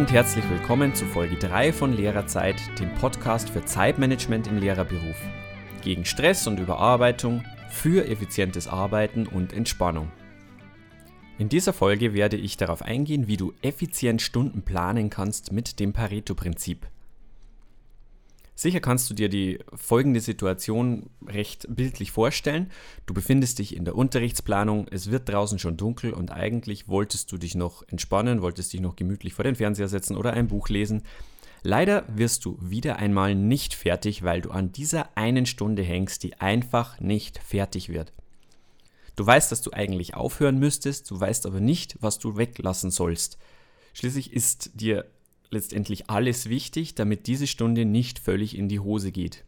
und herzlich willkommen zu Folge 3 von Lehrerzeit, dem Podcast für Zeitmanagement im Lehrerberuf. Gegen Stress und Überarbeitung, für effizientes Arbeiten und Entspannung. In dieser Folge werde ich darauf eingehen, wie du effizient Stunden planen kannst mit dem Pareto-Prinzip. Sicher kannst du dir die folgende Situation recht bildlich vorstellen. Du befindest dich in der Unterrichtsplanung, es wird draußen schon dunkel und eigentlich wolltest du dich noch entspannen, wolltest dich noch gemütlich vor den Fernseher setzen oder ein Buch lesen. Leider wirst du wieder einmal nicht fertig, weil du an dieser einen Stunde hängst, die einfach nicht fertig wird. Du weißt, dass du eigentlich aufhören müsstest, du weißt aber nicht, was du weglassen sollst. Schließlich ist dir letztendlich alles wichtig, damit diese Stunde nicht völlig in die Hose geht.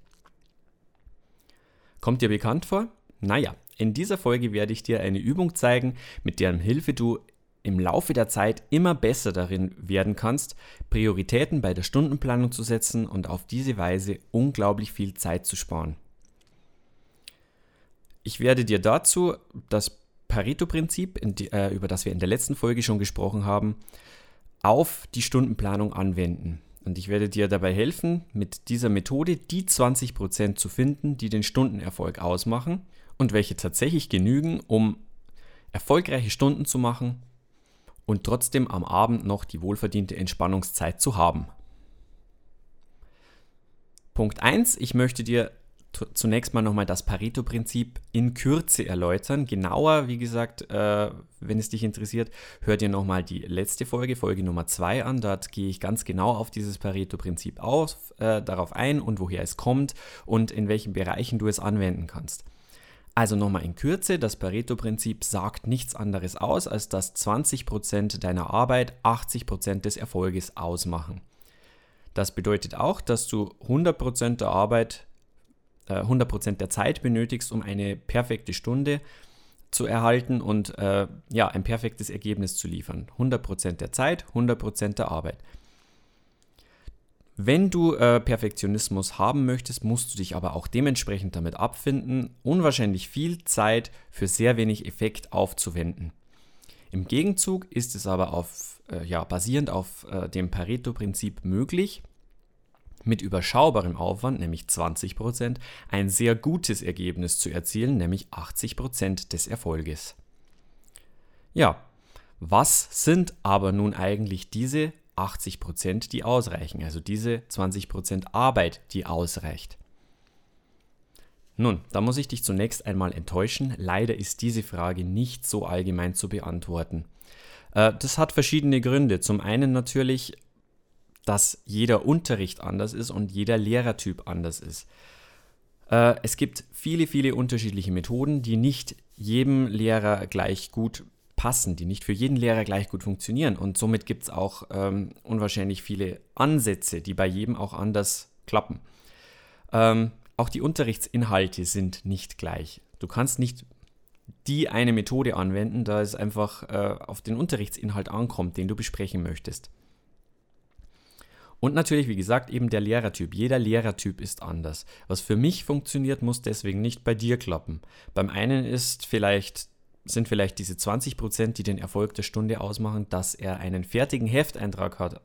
Kommt dir bekannt vor? Naja, in dieser Folge werde ich dir eine Übung zeigen, mit deren Hilfe du im Laufe der Zeit immer besser darin werden kannst, Prioritäten bei der Stundenplanung zu setzen und auf diese Weise unglaublich viel Zeit zu sparen. Ich werde dir dazu das Pareto-Prinzip, äh, über das wir in der letzten Folge schon gesprochen haben, auf die Stundenplanung anwenden. Und ich werde dir dabei helfen, mit dieser Methode die 20% zu finden, die den Stundenerfolg ausmachen und welche tatsächlich genügen, um erfolgreiche Stunden zu machen und trotzdem am Abend noch die wohlverdiente Entspannungszeit zu haben. Punkt 1, ich möchte dir zunächst mal nochmal das Pareto-Prinzip in Kürze erläutern. Genauer, wie gesagt, äh, wenn es dich interessiert, hör dir nochmal die letzte Folge, Folge Nummer 2 an. Dort gehe ich ganz genau auf dieses Pareto-Prinzip äh, darauf ein und woher es kommt und in welchen Bereichen du es anwenden kannst. Also nochmal in Kürze, das Pareto-Prinzip sagt nichts anderes aus, als dass 20% deiner Arbeit 80% des Erfolges ausmachen. Das bedeutet auch, dass du 100% der Arbeit 100% äh, der Zeit benötigst, um eine perfekte Stunde zu erhalten und äh, ja, ein perfektes Ergebnis zu liefern. 100% der Zeit, 100% der Arbeit. Wenn du äh, Perfektionismus haben möchtest, musst du dich aber auch dementsprechend damit abfinden, unwahrscheinlich viel Zeit für sehr wenig Effekt aufzuwenden. Im Gegenzug ist es aber auf, äh, ja, basierend auf äh, dem Pareto-Prinzip möglich, mit überschaubarem Aufwand, nämlich 20%, ein sehr gutes Ergebnis zu erzielen, nämlich 80% des Erfolges. Ja, was sind aber nun eigentlich diese 80%, die ausreichen, also diese 20% Arbeit, die ausreicht? Nun, da muss ich dich zunächst einmal enttäuschen. Leider ist diese Frage nicht so allgemein zu beantworten. Äh, das hat verschiedene Gründe. Zum einen natürlich dass jeder Unterricht anders ist und jeder Lehrertyp anders ist. Äh, es gibt viele, viele unterschiedliche Methoden, die nicht jedem Lehrer gleich gut passen, die nicht für jeden Lehrer gleich gut funktionieren. Und somit gibt es auch ähm, unwahrscheinlich viele Ansätze, die bei jedem auch anders klappen. Ähm, auch die Unterrichtsinhalte sind nicht gleich. Du kannst nicht die eine Methode anwenden, da es einfach äh, auf den Unterrichtsinhalt ankommt, den du besprechen möchtest. Und natürlich, wie gesagt, eben der Lehrertyp. Jeder Lehrertyp ist anders. Was für mich funktioniert, muss deswegen nicht bei dir klappen. Beim einen ist vielleicht sind vielleicht diese 20 Prozent, die den Erfolg der Stunde ausmachen, dass er einen fertigen Hefteintrag hat,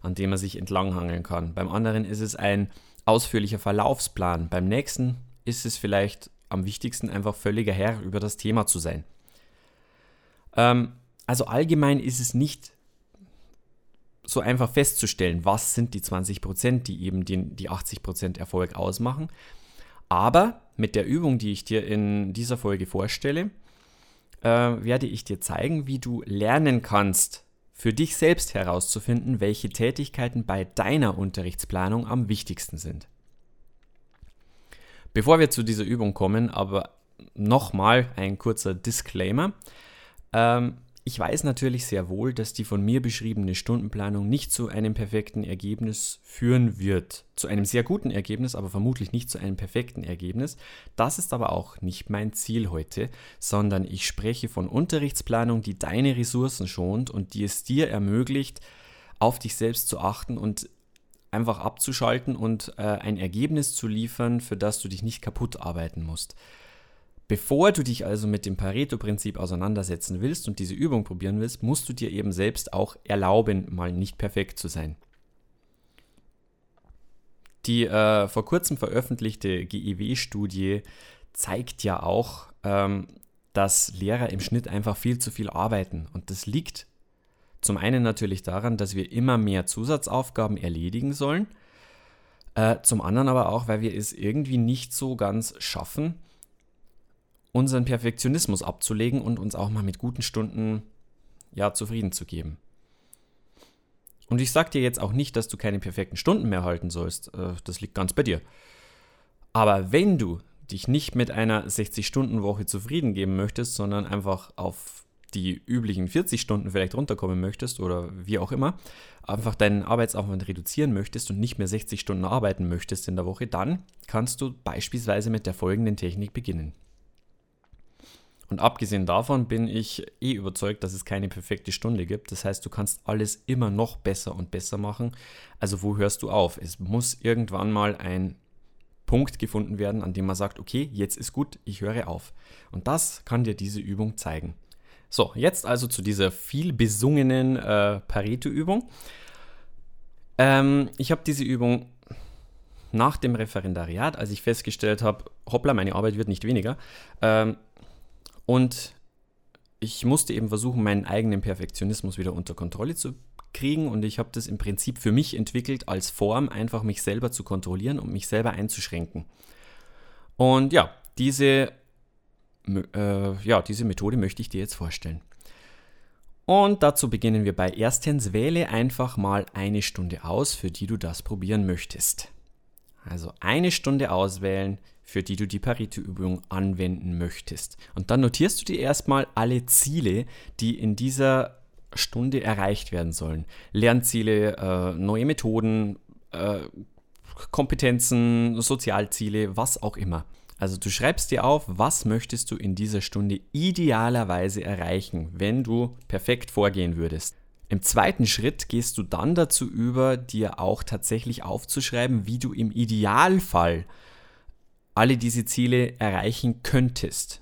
an dem er sich entlanghangeln kann. Beim anderen ist es ein ausführlicher Verlaufsplan. Beim nächsten ist es vielleicht am wichtigsten, einfach völliger Herr über das Thema zu sein. Ähm, also allgemein ist es nicht so einfach festzustellen, was sind die 20 Prozent, die eben den, die 80 Prozent Erfolg ausmachen. Aber mit der Übung, die ich dir in dieser Folge vorstelle, äh, werde ich dir zeigen, wie du lernen kannst, für dich selbst herauszufinden, welche Tätigkeiten bei deiner Unterrichtsplanung am wichtigsten sind. Bevor wir zu dieser Übung kommen, aber nochmal ein kurzer Disclaimer. Ähm, ich weiß natürlich sehr wohl, dass die von mir beschriebene Stundenplanung nicht zu einem perfekten Ergebnis führen wird. Zu einem sehr guten Ergebnis, aber vermutlich nicht zu einem perfekten Ergebnis. Das ist aber auch nicht mein Ziel heute, sondern ich spreche von Unterrichtsplanung, die deine Ressourcen schont und die es dir ermöglicht, auf dich selbst zu achten und einfach abzuschalten und äh, ein Ergebnis zu liefern, für das du dich nicht kaputt arbeiten musst. Bevor du dich also mit dem Pareto-Prinzip auseinandersetzen willst und diese Übung probieren willst, musst du dir eben selbst auch erlauben, mal nicht perfekt zu sein. Die äh, vor kurzem veröffentlichte GEW-Studie zeigt ja auch, ähm, dass Lehrer im Schnitt einfach viel zu viel arbeiten. Und das liegt zum einen natürlich daran, dass wir immer mehr Zusatzaufgaben erledigen sollen. Äh, zum anderen aber auch, weil wir es irgendwie nicht so ganz schaffen, unseren Perfektionismus abzulegen und uns auch mal mit guten Stunden ja zufrieden zu geben. Und ich sage dir jetzt auch nicht, dass du keine perfekten Stunden mehr halten sollst. Äh, das liegt ganz bei dir. Aber wenn du dich nicht mit einer 60-Stunden-Woche zufrieden geben möchtest, sondern einfach auf die üblichen 40 Stunden vielleicht runterkommen möchtest oder wie auch immer, einfach deinen Arbeitsaufwand reduzieren möchtest und nicht mehr 60 Stunden arbeiten möchtest in der Woche, dann kannst du beispielsweise mit der folgenden Technik beginnen. Und abgesehen davon bin ich eh überzeugt, dass es keine perfekte Stunde gibt. Das heißt, du kannst alles immer noch besser und besser machen. Also wo hörst du auf? Es muss irgendwann mal ein Punkt gefunden werden, an dem man sagt, okay, jetzt ist gut, ich höre auf. Und das kann dir diese Übung zeigen. So, jetzt also zu dieser viel besungenen äh, Pareto-Übung. Ähm, ich habe diese Übung nach dem Referendariat, als ich festgestellt habe, hoppla, meine Arbeit wird nicht weniger, ähm, und ich musste eben versuchen, meinen eigenen Perfektionismus wieder unter Kontrolle zu kriegen. Und ich habe das im Prinzip für mich entwickelt als Form, einfach mich selber zu kontrollieren und mich selber einzuschränken. Und ja, diese, äh, ja, diese Methode möchte ich dir jetzt vorstellen. Und dazu beginnen wir bei erstens, wähle einfach mal eine Stunde aus, für die du das probieren möchtest. Also eine Stunde auswählen, für die du die Pareto-Übung anwenden möchtest. Und dann notierst du dir erstmal alle Ziele, die in dieser Stunde erreicht werden sollen. Lernziele, äh, neue Methoden, äh, Kompetenzen, Sozialziele, was auch immer. Also du schreibst dir auf, was möchtest du in dieser Stunde idealerweise erreichen, wenn du perfekt vorgehen würdest. Im zweiten Schritt gehst du dann dazu über, dir auch tatsächlich aufzuschreiben, wie du im Idealfall alle diese Ziele erreichen könntest.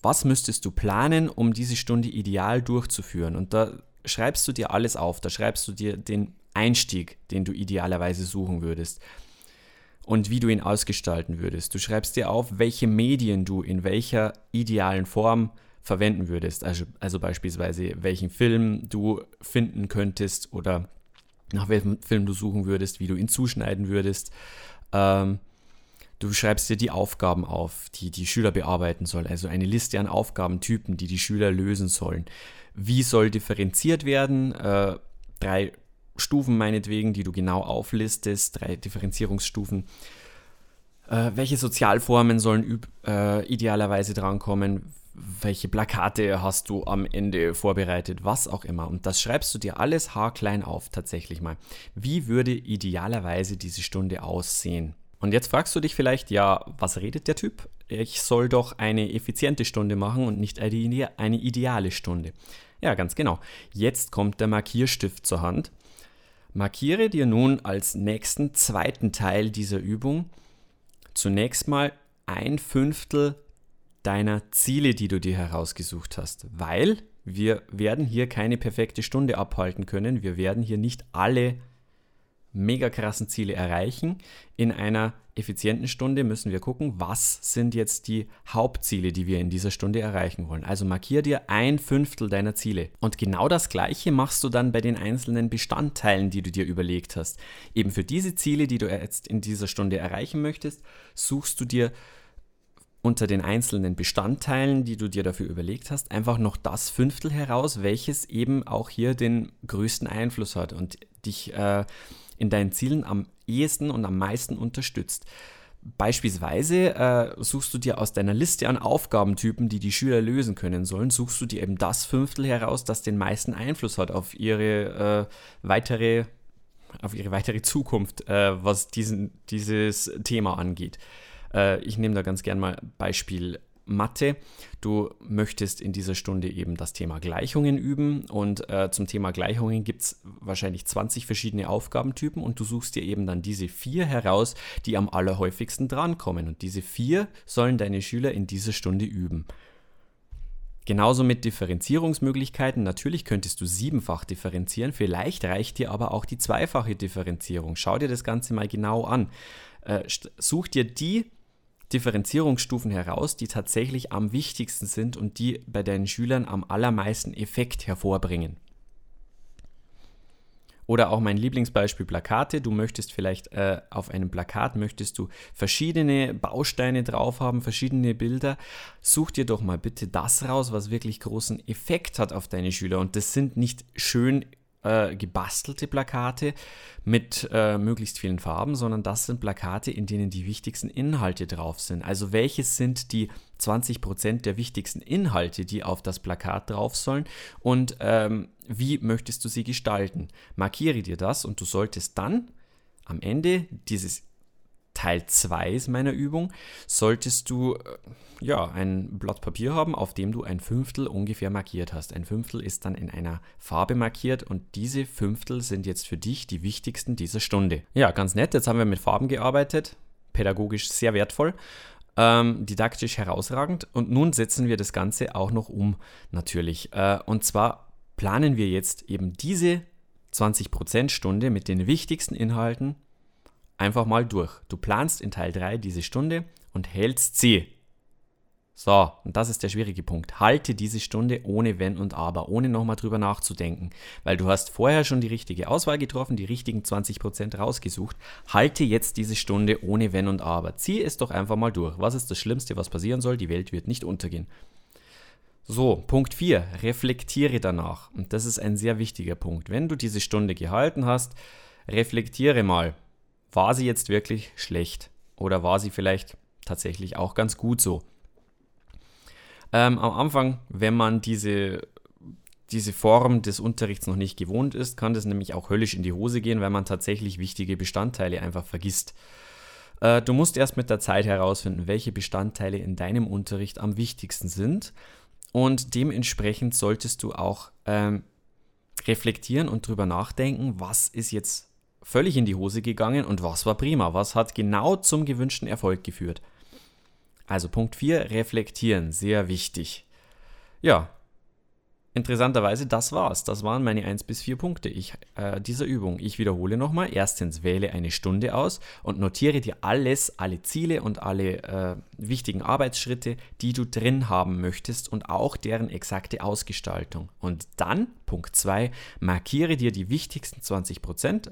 Was müsstest du planen, um diese Stunde ideal durchzuführen? Und da schreibst du dir alles auf. Da schreibst du dir den Einstieg, den du idealerweise suchen würdest und wie du ihn ausgestalten würdest. Du schreibst dir auf, welche Medien du in welcher idealen Form verwenden würdest. Also, also beispielsweise, welchen Film du finden könntest oder nach welchem Film du suchen würdest, wie du ihn zuschneiden würdest. Ähm, Du schreibst dir die Aufgaben auf, die die Schüler bearbeiten sollen, also eine Liste an Aufgabentypen, die die Schüler lösen sollen. Wie soll differenziert werden? Äh, drei Stufen meinetwegen, die du genau auflistest, drei Differenzierungsstufen. Äh, welche Sozialformen sollen äh, idealerweise drankommen? Welche Plakate hast du am Ende vorbereitet? Was auch immer. Und das schreibst du dir alles haarklein auf, tatsächlich mal. Wie würde idealerweise diese Stunde aussehen? Und jetzt fragst du dich vielleicht, ja, was redet der Typ? Ich soll doch eine effiziente Stunde machen und nicht eine, ideale Stunde. Ja, ganz genau. Jetzt kommt der Markierstift zur Hand. Markiere dir nun als nächsten zweiten Teil dieser Übung zunächst mal ein Fünftel deiner Ziele, die du dir herausgesucht hast, weil wir werden hier keine perfekte Stunde abhalten können. Wir werden hier nicht alle mega krassen Ziele erreichen. In einer effizienten Stunde müssen wir gucken, was sind jetzt die Hauptziele, die wir in dieser Stunde erreichen wollen. Also markier dir ein Fünftel deiner Ziele. Und genau das gleiche machst du dann bei den einzelnen Bestandteilen, die du dir überlegt hast. Eben für diese Ziele, die du jetzt in dieser Stunde erreichen möchtest, suchst du dir unter den einzelnen Bestandteilen, die du dir dafür überlegt hast, einfach noch das Fünftel heraus, welches eben auch hier den größten Einfluss hat und dich äh, in deinen Zielen am ehesten und am meisten unterstützt. Beispielsweise äh, suchst du dir aus deiner Liste an Aufgabentypen, die die Schüler lösen können sollen, suchst du dir eben das Fünftel heraus, das den meisten Einfluss hat auf ihre äh, weitere auf ihre weitere Zukunft, äh, was diesen, dieses Thema angeht. Äh, ich nehme da ganz gern mal Beispiel Mathe. Du möchtest in dieser Stunde eben das Thema Gleichungen üben und äh, zum Thema Gleichungen gibt es wahrscheinlich 20 verschiedene Aufgabentypen und du suchst dir eben dann diese vier heraus, die am allerhäufigsten drankommen und diese vier sollen deine Schüler in dieser Stunde üben. Genauso mit Differenzierungsmöglichkeiten. Natürlich könntest du siebenfach differenzieren, vielleicht reicht dir aber auch die zweifache Differenzierung. Schau dir das Ganze mal genau an. Äh, such dir die Differenzierungsstufen heraus, die tatsächlich am wichtigsten sind und die bei deinen Schülern am allermeisten Effekt hervorbringen. Oder auch mein Lieblingsbeispiel Plakate. Du möchtest vielleicht äh, auf einem Plakat möchtest du verschiedene Bausteine drauf haben, verschiedene Bilder. Such dir doch mal bitte das raus, was wirklich großen Effekt hat auf deine Schüler. Und das sind nicht schön äh, gebastelte Plakate mit äh, möglichst vielen Farben, sondern das sind Plakate, in denen die wichtigsten Inhalte drauf sind. Also welches sind die 20% der wichtigsten Inhalte, die auf das Plakat drauf sollen und ähm, wie möchtest du sie gestalten? Markiere dir das und du solltest dann am Ende dieses Teil 2 meiner Übung, solltest du äh, ja, ein Blatt Papier haben, auf dem du ein Fünftel ungefähr markiert hast. Ein Fünftel ist dann in einer Farbe markiert und diese Fünftel sind jetzt für dich die wichtigsten dieser Stunde. Ja, ganz nett, jetzt haben wir mit Farben gearbeitet, pädagogisch sehr wertvoll. Ähm, didaktisch herausragend. Und nun setzen wir das Ganze auch noch um, natürlich. Äh, und zwar planen wir jetzt eben diese 20% Stunde mit den wichtigsten Inhalten einfach mal durch. Du planst in Teil 3 diese Stunde und hältst sie. So, und das ist der schwierige Punkt. Halte diese Stunde ohne Wenn und Aber, ohne nochmal drüber nachzudenken. Weil du hast vorher schon die richtige Auswahl getroffen, die richtigen 20% rausgesucht. Halte jetzt diese Stunde ohne Wenn und Aber. Zieh es doch einfach mal durch. Was ist das Schlimmste, was passieren soll? Die Welt wird nicht untergehen. So, Punkt 4. Reflektiere danach. Und das ist ein sehr wichtiger Punkt. Wenn du diese Stunde gehalten hast, reflektiere mal war sie jetzt wirklich schlecht oder war sie vielleicht tatsächlich auch ganz gut so? Ähm, am Anfang, wenn man diese, diese Form des Unterrichts noch nicht gewohnt ist, kann das nämlich auch höllisch in die Hose gehen, weil man tatsächlich wichtige Bestandteile einfach vergisst. Äh, du musst erst mit der Zeit herausfinden, welche Bestandteile in deinem Unterricht am wichtigsten sind und dementsprechend solltest du auch ähm, reflektieren und drüber nachdenken, was ist jetzt völlig in die Hose gegangen und was war prima, was hat genau zum gewünschten Erfolg geführt. Also Punkt 4, reflektieren, sehr wichtig. Ja, interessanterweise, das war's. Das waren meine 1 bis 4 Punkte ich, äh, dieser Übung. Ich wiederhole nochmal. Erstens, wähle eine Stunde aus und notiere dir alles, alle Ziele und alle äh, wichtigen Arbeitsschritte, die du drin haben möchtest und auch deren exakte Ausgestaltung. Und dann, Punkt 2, markiere dir die wichtigsten 20 Prozent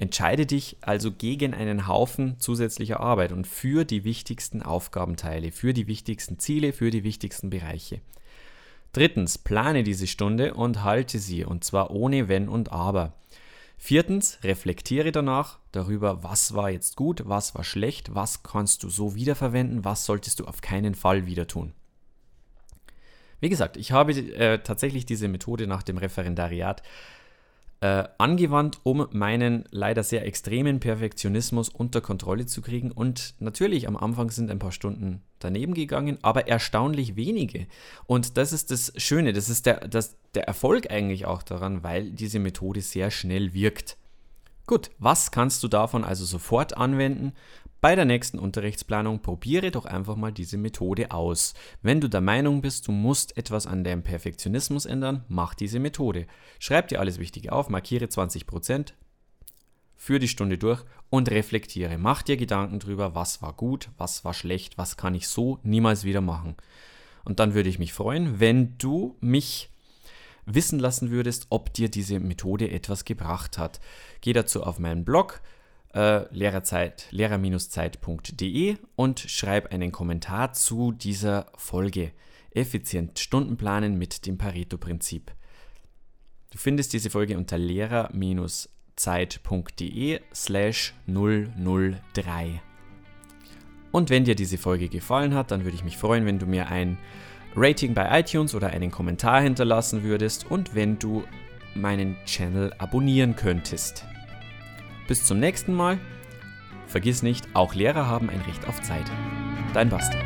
Entscheide dich also gegen einen Haufen zusätzlicher Arbeit und für die wichtigsten Aufgabenteile, für die wichtigsten Ziele, für die wichtigsten Bereiche. Drittens, plane diese Stunde und halte sie, und zwar ohne Wenn und Aber. Viertens, reflektiere danach darüber, was war jetzt gut, was war schlecht, was kannst du so wiederverwenden, was solltest du auf keinen Fall wieder tun. Wie gesagt, ich habe äh, tatsächlich diese Methode nach dem Referendariat äh, angewandt, um meinen leider sehr extremen Perfektionismus unter Kontrolle zu kriegen. Und natürlich, am Anfang sind ein paar Stunden daneben gegangen, aber erstaunlich wenige. Und das ist das Schöne, das ist der, das, der Erfolg eigentlich auch daran, weil diese Methode sehr schnell wirkt. Gut, was kannst du davon also sofort anwenden? Bei der nächsten Unterrichtsplanung probiere doch einfach mal diese Methode aus. Wenn du der Meinung bist, du musst etwas an deinem Perfektionismus ändern, mach diese Methode. Schreib dir alles Wichtige auf, markiere 20%, führ die Stunde durch und reflektiere. Mach dir Gedanken drüber, was war gut, was war schlecht, was kann ich so niemals wieder machen. Und dann würde ich mich freuen, wenn du mich wissen lassen würdest, ob dir diese Methode etwas gebracht hat. Geh dazu auf meinen Blog äh, Lehrerzeit, lehrer-zeit.de und schreib einen Kommentar zu dieser Folge. Effizient Stundenplanen mit dem Pareto-Prinzip. Du findest diese Folge unter lehrer-zeit.de slash 003. Und wenn dir diese Folge gefallen hat, dann würde ich mich freuen, wenn du mir ein Rating bei iTunes oder einen Kommentar hinterlassen würdest und wenn du meinen Channel abonnieren könntest. Bis zum nächsten Mal. Vergiss nicht, auch Lehrer haben ein Recht auf Zeit. Dein Basti.